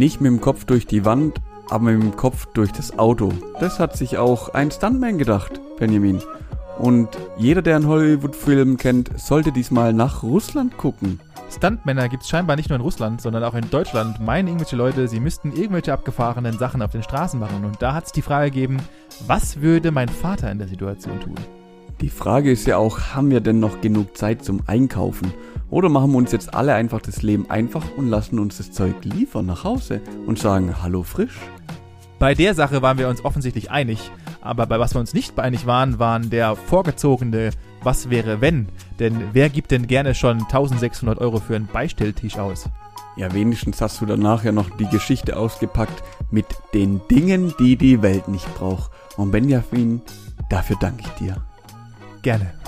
Nicht mit dem Kopf durch die Wand, aber mit dem Kopf durch das Auto. Das hat sich auch ein Stuntman gedacht, Benjamin. Und jeder, der einen Hollywood-Film kennt, sollte diesmal nach Russland gucken. Stuntmänner gibt es scheinbar nicht nur in Russland, sondern auch in Deutschland. Meinen irgendwelche Leute, sie müssten irgendwelche abgefahrenen Sachen auf den Straßen machen. Und da hat es die Frage gegeben, was würde mein Vater in der Situation tun? Die Frage ist ja auch, haben wir denn noch genug Zeit zum Einkaufen? Oder machen wir uns jetzt alle einfach das Leben einfach und lassen uns das Zeug liefern nach Hause und sagen Hallo frisch? Bei der Sache waren wir uns offensichtlich einig, aber bei was wir uns nicht einig waren, waren der vorgezogene Was wäre wenn? Denn wer gibt denn gerne schon 1600 Euro für einen Beistelltisch aus? Ja, wenigstens hast du danach ja noch die Geschichte ausgepackt mit den Dingen, die die Welt nicht braucht. Und Benjamin, dafür danke ich dir. Gerne.